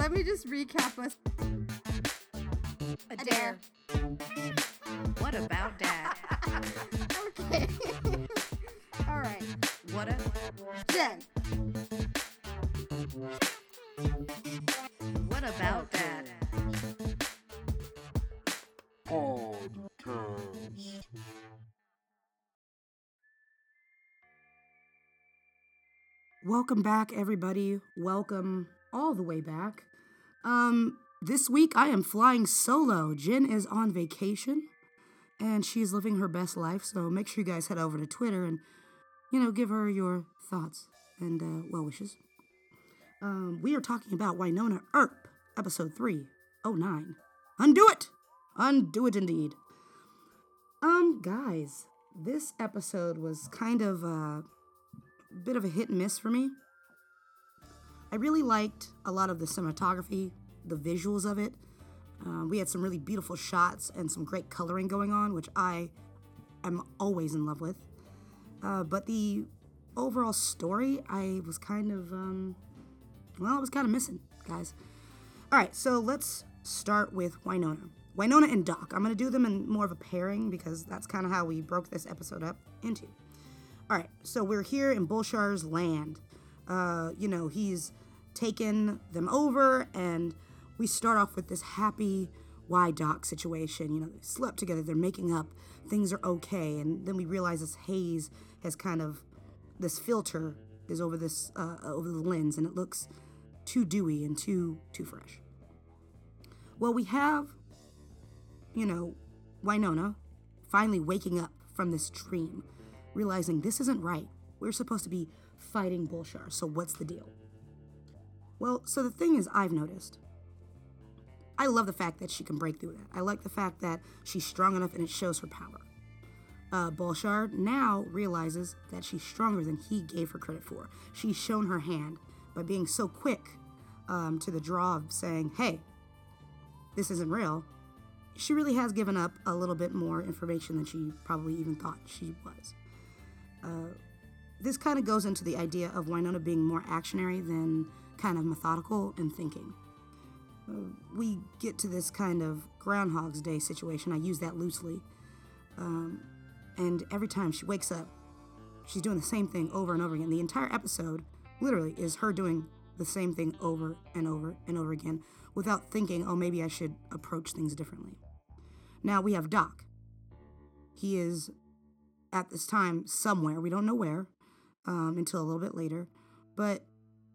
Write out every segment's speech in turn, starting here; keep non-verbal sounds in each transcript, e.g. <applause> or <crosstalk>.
Let me just recap us. Adair. What about dad? Okay. <laughs> All right. What a Jen. what about dad? Podcast. Welcome back, everybody. Welcome all the way back. Um, this week I am flying solo. Jen is on vacation and she's living her best life. So make sure you guys head over to Twitter and, you know, give her your thoughts and uh, well wishes. Um, we are talking about Wynonna Earp, episode 309. Undo it! Undo it indeed. Um, guys, this episode was kind of a bit of a hit and miss for me. I really liked a lot of the cinematography, the visuals of it. Uh, we had some really beautiful shots and some great coloring going on, which I am always in love with. Uh, but the overall story, I was kind of, um, well, I was kind of missing, guys. All right, so let's start with Wynonna. Wynonna and Doc. I'm going to do them in more of a pairing because that's kind of how we broke this episode up into. All right, so we're here in Bulshar's land. Uh, you know, he's taken them over, and we start off with this happy WyDoc situation. You know, they slept together, they're making up, things are okay, and then we realize this haze has kind of this filter is over this uh, over the lens, and it looks too dewy and too too fresh. Well, we have, you know, Wynonna finally waking up from this dream, realizing this isn't right. We're supposed to be fighting Bulshar, so what's the deal? Well, so the thing is, I've noticed. I love the fact that she can break through that. I like the fact that she's strong enough and it shows her power. Uh, Bulshar now realizes that she's stronger than he gave her credit for. She's shown her hand by being so quick um, to the draw of saying, hey, this isn't real. She really has given up a little bit more information than she probably even thought she was. Uh, this kind of goes into the idea of Wynonna being more actionary than kind of methodical and thinking. We get to this kind of Groundhog's Day situation. I use that loosely. Um, and every time she wakes up, she's doing the same thing over and over again. The entire episode, literally, is her doing the same thing over and over and over again without thinking, oh, maybe I should approach things differently. Now we have Doc. He is at this time somewhere, we don't know where um, until a little bit later, but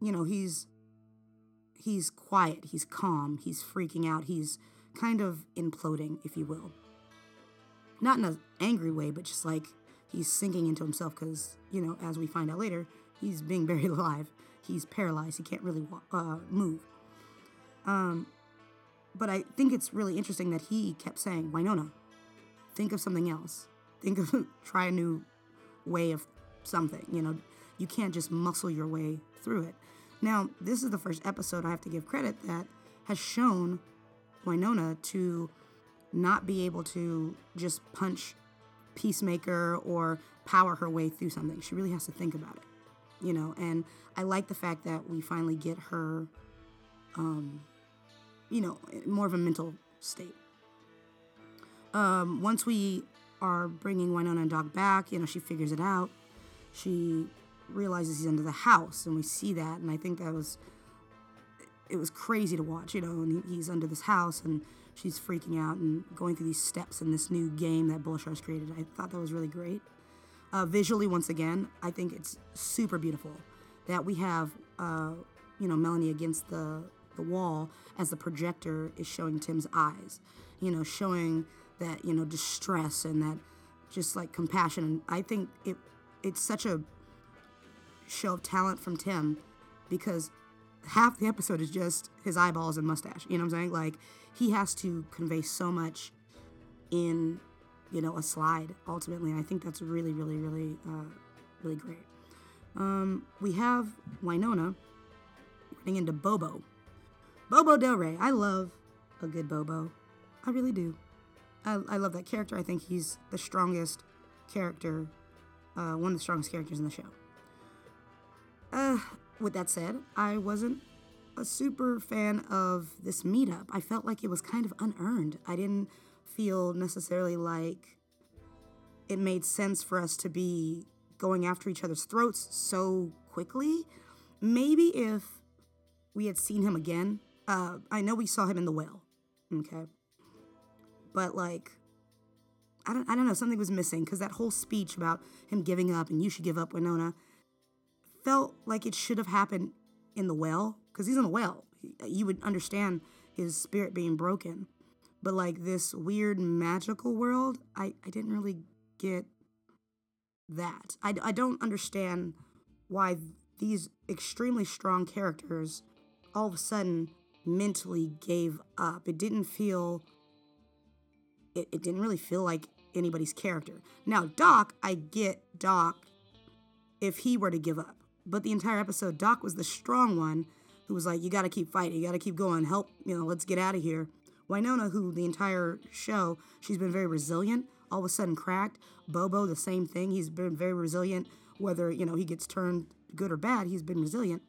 you know, he's he's quiet, he's calm, he's freaking out, he's kind of imploding, if you will. Not in an angry way, but just like he's sinking into himself because, you know, as we find out later, he's being <laughs> buried alive. He's paralyzed. He can't really uh, move. Um, but I think it's really interesting that he kept saying, Wynonna, think of something else. Think of, <laughs> try a new way of something. You know, you can't just muscle your way through it. Now, this is the first episode I have to give credit that has shown Wynonna to not be able to just punch Peacemaker or power her way through something. She really has to think about it, you know. And I like the fact that we finally get her, um, you know, more of a mental state. Um, once we are bringing Wynonna and Doc back, you know, she figures it out. She realizes he's under the house, and we see that, and I think that was it was crazy to watch, you know, and he's under this house, and she's freaking out and going through these steps in this new game that Bulshar's created. I thought that was really great. Uh, visually, once again, I think it's super beautiful that we have, uh, you know, Melanie against the the wall as the projector is showing Tim's eyes, you know, showing that you know distress and that just like compassion. And I think it it's such a show of talent from Tim because half the episode is just his eyeballs and mustache. You know what I'm saying? Like he has to convey so much in you know a slide ultimately. And I think that's really, really, really, uh, really great. Um, we have Wynonna running into Bobo. Bobo Del Rey. I love a good Bobo. I really do. I, I love that character. I think he's the strongest character, uh, one of the strongest characters in the show. Uh, with that said, I wasn't a super fan of this meetup. I felt like it was kind of unearned. I didn't feel necessarily like it made sense for us to be going after each other's throats so quickly. Maybe if we had seen him again, uh, I know we saw him in the well, okay, but like, I don't, I don't know, something was missing because that whole speech about him giving up and you should give up, Wynonna, felt like it should have happened in the well because he's in the well. You would understand his spirit being broken. But like this weird magical world, I, I didn't really get that. I, I don't understand why these extremely strong characters all of a sudden mentally gave up. It didn't feel, it, it didn't really feel like anybody's character. Now, Doc, I get Doc if he were to give up. But the entire episode, Doc was the strong one who was like, you got to keep fighting, you got to keep going, help, you know, let's get out of here. Wynonna, who the entire show, she's been very resilient, all of a sudden cracked. Bobo, the same thing. He's been very resilient, whether, you know, he gets turned good or bad, he's been resilient.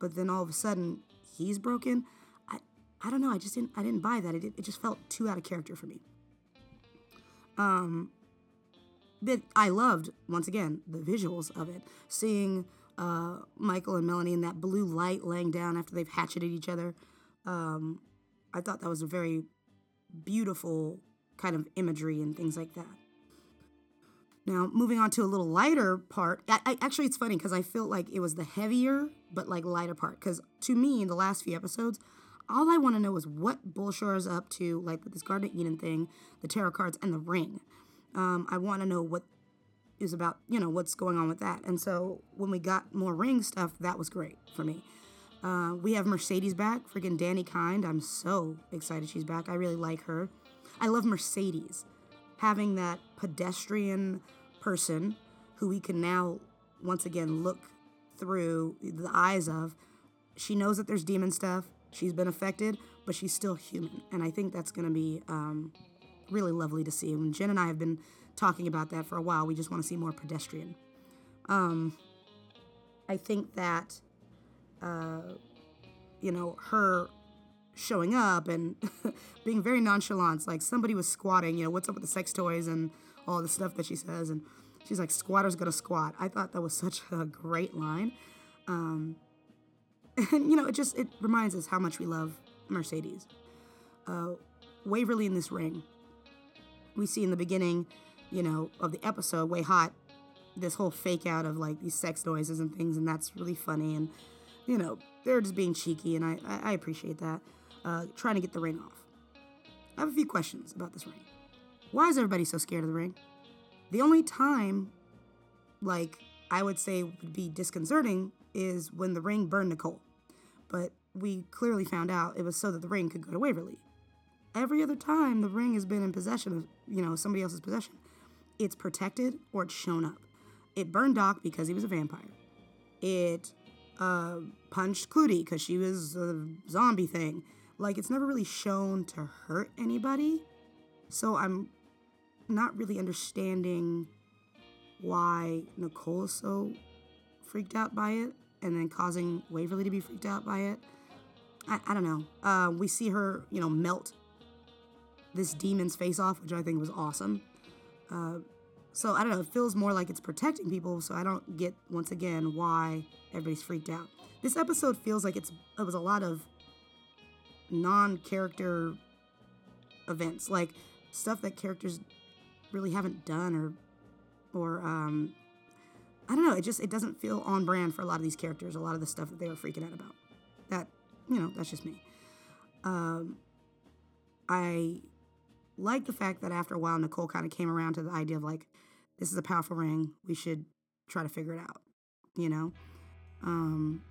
But then all of a sudden, he's broken. I, I don't know. I just didn't, I didn't buy that. It, it just felt too out of character for me. Um, but I loved once again the visuals of it, seeing uh, Michael and Melanie in that blue light laying down after they've hatcheted each other. Um, I thought that was a very beautiful kind of imagery and things like that. Now, moving on to a little lighter part. I, I actually, it's funny because I feel like it was the heavier but like lighter part. Because to me, in the last few episodes, all I want to know is what Bulshar is up to, like with this Garden Eden thing, the tarot cards, and the ring. Um, I want to know what is about, you know, what's going on with that. And so when we got more ring stuff, that was great for me. Uh, we have Mercedes back, freaking Dani Kind. I'm so excited she's back. I really like her. I love Mercedes. Having that pedestrian person who we can now, once again, look through the eyes of. She knows that there's demon stuff. She's been affected, but she's still human. And I think that's going to be um, really lovely to see. And Jen and I have been talking about that for a while. We just want to see more pedestrian. Um, I think that, uh, you know, her showing up and <laughs> being very nonchalant, like somebody was squatting, you know, what's up with the sex toys and all the stuff that she says. And she's like, squatter's gonna squat. I thought that was <laughs> such a great line. Um, <laughs> and, you know, it just, it reminds us how much we love Mercedes. Uh, Waverly in this ring. We see in the beginning, you know, of the episode, WayHaught, this whole fake out of like these sex noises and things, and that's really funny. And, you know, they're just being cheeky, and I, I, appreciate that. Uh, trying to get the ring off. I have a few questions about this ring. Why is everybody so scared of the ring? The only time, like, I would say would be disconcerting is when the ring burned Nicole. But we clearly found out it was so that the ring could go to Waverly. Every other time the ring has been in possession of, you know, somebody else's possession, it's protected or it's shown up. It burned Doc because he was a vampire. It uh, punched Clootie because she was a zombie thing. Like, it's never really shown to hurt anybody. So I'm not really understanding why Nicole is so freaked out by it and then causing Waverly to be freaked out by it. I, I don't know. Uh, we see her, you know, melt this demon's face off, which I think was awesome. So I don't know. It feels more like it's protecting people. So I don't get once again why everybody's freaked out. This episode feels like it's it was a lot of non-character events, like stuff that characters really haven't done or or um I don't know, it just it doesn't feel on brand for a lot of these characters, a lot of the stuff that they were freaking out about. That, you know, that's just me. Um I like the fact that after a while Nicole kind of came around to the idea of like this is a powerful ring, we should try to figure it out, you know? Um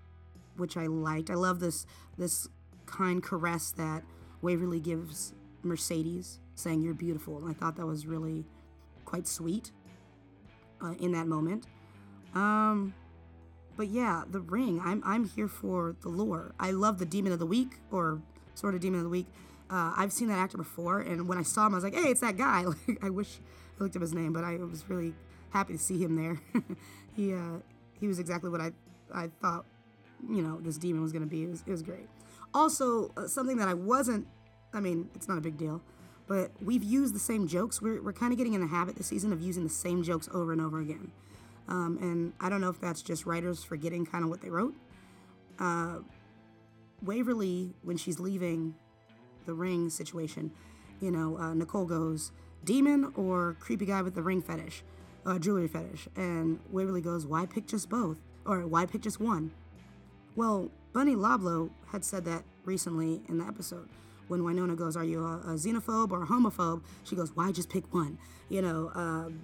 which I liked. I love this this kind caress that Waverly gives Mercedes saying you're beautiful. And I thought that was really quite sweet uh, in that moment. Um, but yeah, the ring. I'm I'm here for the lore. I love the Demon of the Week or sort of Demon of the Week. Uh, I've seen that actor before, and when I saw him, I was like, "Hey, it's that guy!" <laughs> Like, I wish I looked up his name, but I was really happy to see him there. <laughs> he uh, he was exactly what I I thought you know this demon was gonna be. It was, it was great. Also, uh, something that I wasn't. I mean, it's not a big deal, but we've used the same jokes. We're we're kind of getting in the habit this season of using the same jokes over and over again. Um, and I don't know if that's just writers forgetting kind of what they wrote. Uh, Waverly, when she's leaving the ring situation, you know, uh, Nicole goes, demon or creepy guy with the ring fetish, uh, jewelry fetish. And Waverly goes, why pick just both? Or why pick just one? Well, Bunny Loblaw had said that recently in the episode. When Wynonna goes, Are you a, a xenophobe or a homophobe? She goes, Why just pick one? You know, um,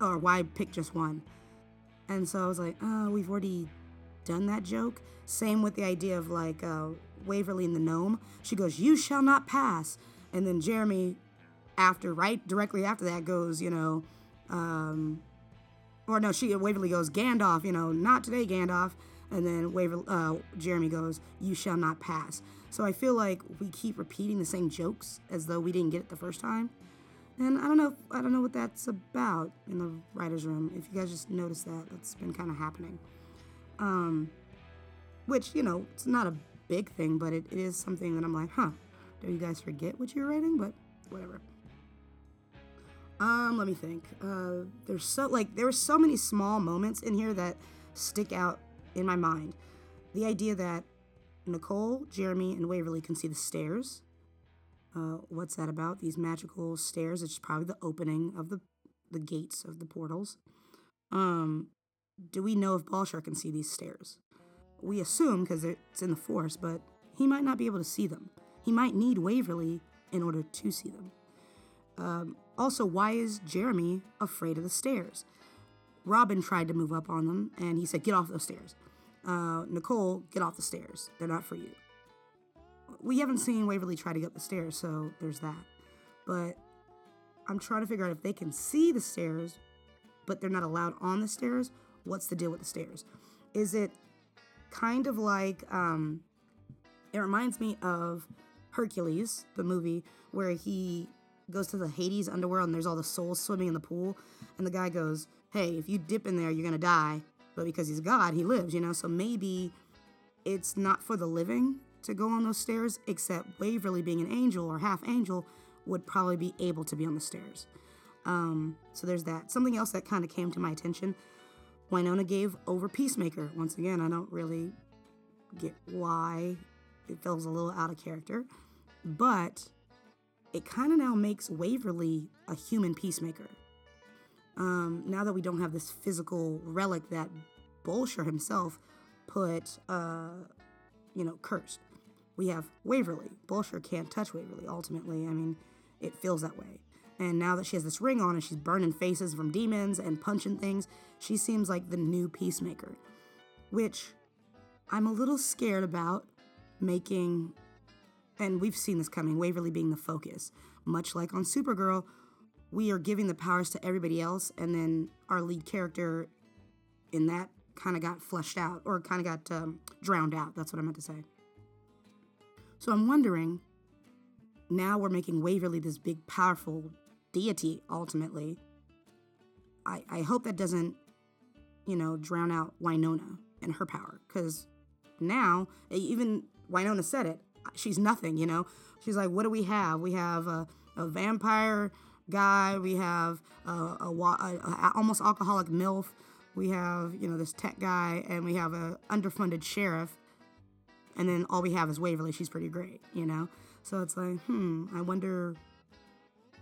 or why pick just one? And so I was like, Oh, we've already done that joke. Same with the idea of like uh, Waverly and the gnome. She goes, You shall not pass. And then Jeremy, after, right directly after that, goes, You know, um, or no, she Waverly goes, Gandalf, you know, not today, Gandalf. And then Waverly, uh, Jeremy goes, You shall not pass. So I feel like we keep repeating the same jokes as though we didn't get it the first time. And I don't know, I don't know what that's about in the writers' room. If you guys just noticed that, that's been kind of happening. Um, which you know, it's not a big thing, but it, is something that I'm like, huh, do you guys forget what you're writing? But whatever. Um, let me think. Uh, there's so like there were so many small moments in here that stick out in my mind. The idea that Nicole, Jeremy, and Waverly can see the stairs. Uh, what's that about? These magical stairs. It's probably the opening of the the gates of the portals. Um, do we know if Bulshar can see these stairs? We assume because it's in the forest, but he might not be able to see them. He might need Waverly in order to see them. Um, also, why is Jeremy afraid of the stairs? Robin tried to move up on them, and he said, Get off those stairs. Uh, Nicole, get off the stairs. They're not for you. We haven't seen Waverly try to get up the stairs, so there's that. But I'm trying to figure out if they can see the stairs, but they're not allowed on the stairs. What's the deal with the stairs? Is it kind of like, um, it reminds me of Hercules, the movie, where he goes to the Hades underworld and there's all the souls swimming in the pool. And the guy goes, Hey, if you dip in there, you're to die. But because he's God, he lives, you know? So maybe it's not for the living to go on those stairs, except Waverly being an angel or half angel would probably be able to be on the stairs. Um, so there's that. Something else that kind of came to my attention Wynonna gave over Peacemaker. Once again, I don't really get why it feels a little out of character, but it kind of now makes Waverly a human peacemaker. Um, now that we don't have this physical relic that Bulshar himself put, uh, you know, cursed, we have Waverly. Bulshar can't touch Waverly, ultimately. I mean, it feels that way. And now that she has this ring on and she's burning faces from demons and punching things, she seems like the new peacemaker. Which I'm a little scared about making, and we've seen this coming, Waverly being the focus. Much like on Supergirl, we are giving the powers to everybody else, and then our lead character in that kind of got flushed out or kind of got um, drowned out. That's what I meant to say. So I'm wondering now we're making Waverly this big, powerful deity ultimately. I, I hope that doesn't, you know, drown out Wynonna and her power. Because now, even Wynonna said it, she's nothing, you know? She's like, what do we have? We have a, a vampire guy, we have a, a, a, almost alcoholic MILF, we have, you know, this tech guy, and we have a underfunded sheriff. And then all we have is Waverly. She's pretty great, you know? So it's like, hmm, I wonder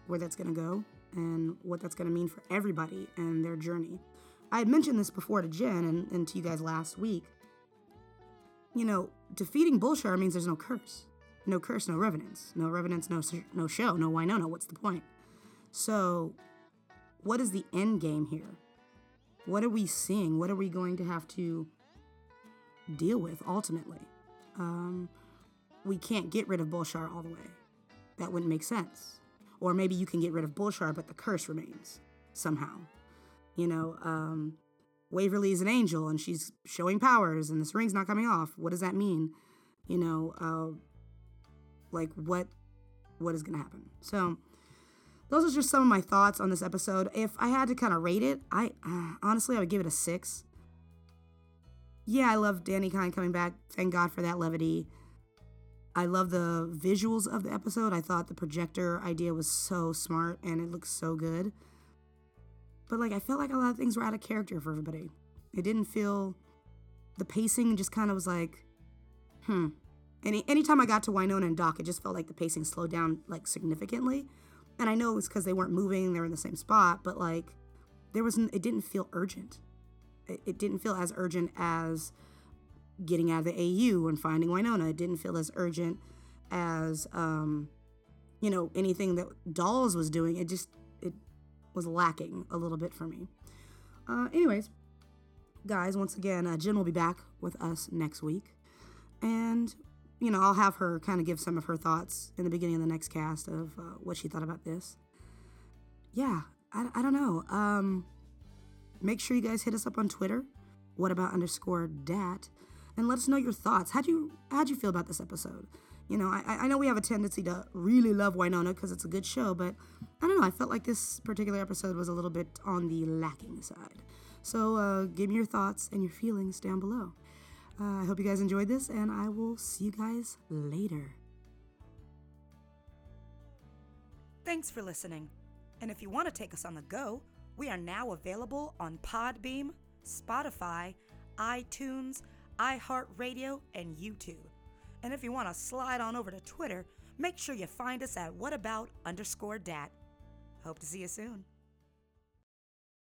where that's going to go and what that's going to mean for everybody and their journey. I had mentioned this before to Jen and, and to you guys last week. You know, defeating Bulshar means there's no curse. No curse, no revenants. No revenants, no, show. no show, no Wynonna. What's the point? So, what is the end game here? What are we seeing? What are we going to have to deal with ultimately? Um, we can't get rid of Bulshar all the way. That wouldn't make sense. Or maybe you can get rid of Bulshar, but the curse remains somehow. You know, um, Waverly is an angel and she's showing powers and this ring's not coming off. What does that mean? You know, uh, like what what is to happen? So those are just some of my thoughts on this episode. If I had to kind of rate it, I uh, honestly I would give it a six. yeah, I love Dani Kind coming back. Thank God for that levity. I love the visuals of the episode. I thought the projector idea was so smart and it looks so good. But like I felt like a lot of things were out of character for everybody. It didn't feel the pacing just kind of was like, hmm. Any anytime I got to Wynonna and Doc, it just felt like the pacing slowed down like significantly. And I know it was because they weren't moving, they were in the same spot, but like there was it didn't feel urgent. It, it didn't feel as urgent as getting out of the AU and finding Wynonna. It didn't feel as urgent as um, you know anything that Dolls was doing. It just it was lacking a little bit for me. Uh, anyways, guys, once again, uh, Jen will be back with us next week, and you know I'll have her kind of give some of her thoughts in the beginning of the next cast of uh, what she thought about this. Yeah, I, I don't know. Um, make sure you guys hit us up on Twitter. What about underscore dat? And let us know your thoughts. How'd you how'd you feel about this episode? You know, I, I know we have a tendency to really love Wynonna because it's a good show, but I don't know. I felt like this particular episode was a little bit on the lacking side. So uh, give me your thoughts and your feelings down below. Uh, I hope you guys enjoyed this, and I will see you guys later. Thanks for listening. And if you want to take us on the go, we are now available on Podbean, Spotify, iTunes, iHeartRadio, and YouTube. And if you want to slide on over to Twitter, make sure you find us at whatabout underscore dat. Hope to see you soon.